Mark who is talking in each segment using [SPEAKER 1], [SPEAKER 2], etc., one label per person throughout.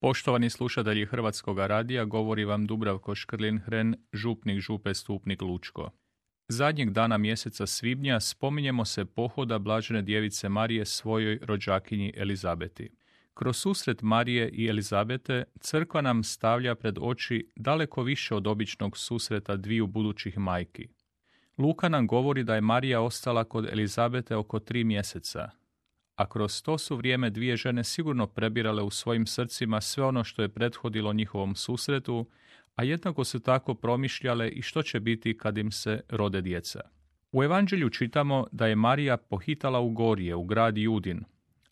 [SPEAKER 1] Poštovani slušatelji Hrvatskog radija, govori vam Dubravko Škrlin-Hren, župnik župe Stupnik Lučko. Zadnjeg dana mjeseca svibnja spominjemo se pohoda Blažene djevice Marije svojoj rođakinji Elizabeti. Kroz susret Marije i Elizabete crkva nam stavlja pred oči daleko više od običnog susreta dviju budućih majki. Luka nam govori da je Marija ostala kod Elizabete oko tri mjeseca, a kroz to su vrijeme dvije žene sigurno prebirale u svojim srcima sve ono što je prethodilo njihovom susretu, a jednako su tako promišljale i što će biti kad im se rode djeca. U evanđelju čitamo da je Marija pohitala u Gorije, u grad Judin,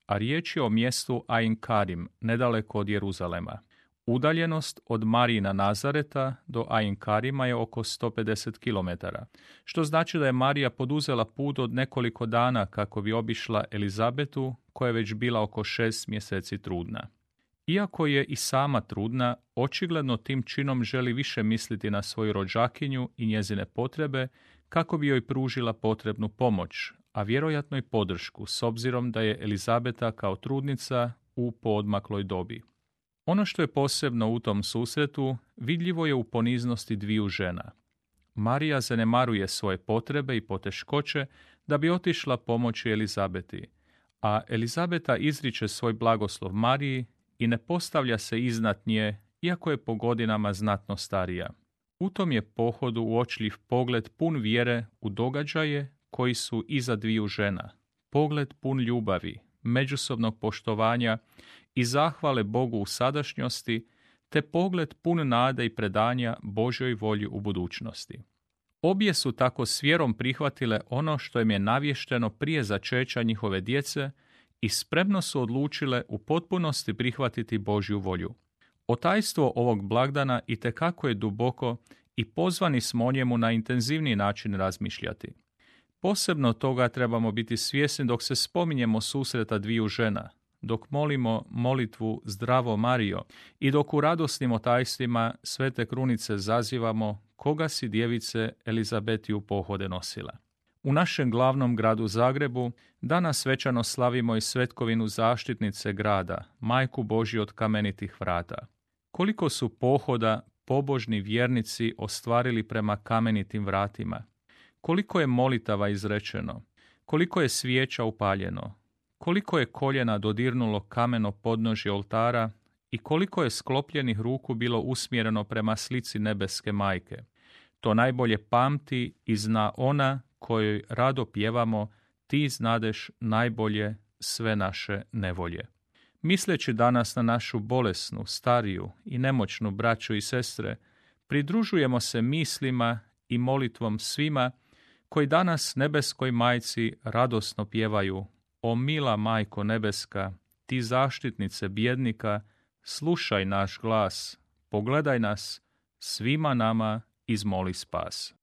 [SPEAKER 1] a riječ je o mjestu Ain Karim, nedaleko od Jeruzalema. Udaljenost od Marijina Nazareta do Ain Karima je oko 150 km, što znači da je Marija poduzela put od nekoliko dana kako bi obišla Elizabetu, koja je već bila oko šest mjeseci trudna. Iako je i sama trudna, očigledno tim činom želi više misliti na svoju rođakinju i njezine potrebe kako bi joj pružila potrebnu pomoć, a vjerojatno i podršku s obzirom da je Elizabeta kao trudnica u poodmakloj dobi. Ono što je posebno u tom susretu vidljivo je u poniznosti dviju žena. Marija zanemaruje svoje potrebe i poteškoće da bi otišla pomoći Elizabeti, a Elizabeta izriče svoj blagoslov Mariji i ne postavlja se iznad nje, iako je po godinama znatno starija. U tom je pohodu uočljiv pogled pun vjere u događaje koji su iza dviju žena. Pogled pun ljubavi, međusobnog poštovanja i zahvale Bogu u sadašnjosti, te pogled pun nade i predanja Božoj volji u budućnosti. Obje su tako s vjerom prihvatile ono što im je navješteno prije začeća njihove djece i spremno su odlučile u potpunosti prihvatiti Božju volju. Otajstvo ovog blagdana i kako je duboko i pozvani smo o njemu na intenzivniji način razmišljati. Posebno toga trebamo biti svjesni dok se spominjemo susreta dviju žena, dok molimo molitvu Zdravo Mario i dok u radosnim otajstvima svete krunice zazivamo koga si djevice Elizabetiju pohode nosila. U našem glavnom gradu Zagrebu danas svečano slavimo i svetkovinu zaštitnice grada, majku Božju od kamenitih vrata. Koliko su pohoda pobožni vjernici ostvarili prema kamenitim vratima, koliko je molitava izrečeno, koliko je svijeća upaljeno, koliko je koljena dodirnulo kameno podnožje oltara i koliko je sklopljenih ruku bilo usmjereno prema slici nebeske majke. To najbolje pamti i zna ona kojoj rado pjevamo ti znadeš najbolje sve naše nevolje. Misleći danas na našu bolesnu, stariju i nemoćnu braću i sestre, pridružujemo se mislima i molitvom svima koji danas nebeskoj majci radosno pjevaju O mila majko nebeska, ti zaštitnice bjednika, slušaj naš glas, pogledaj nas, svima nama izmoli spas.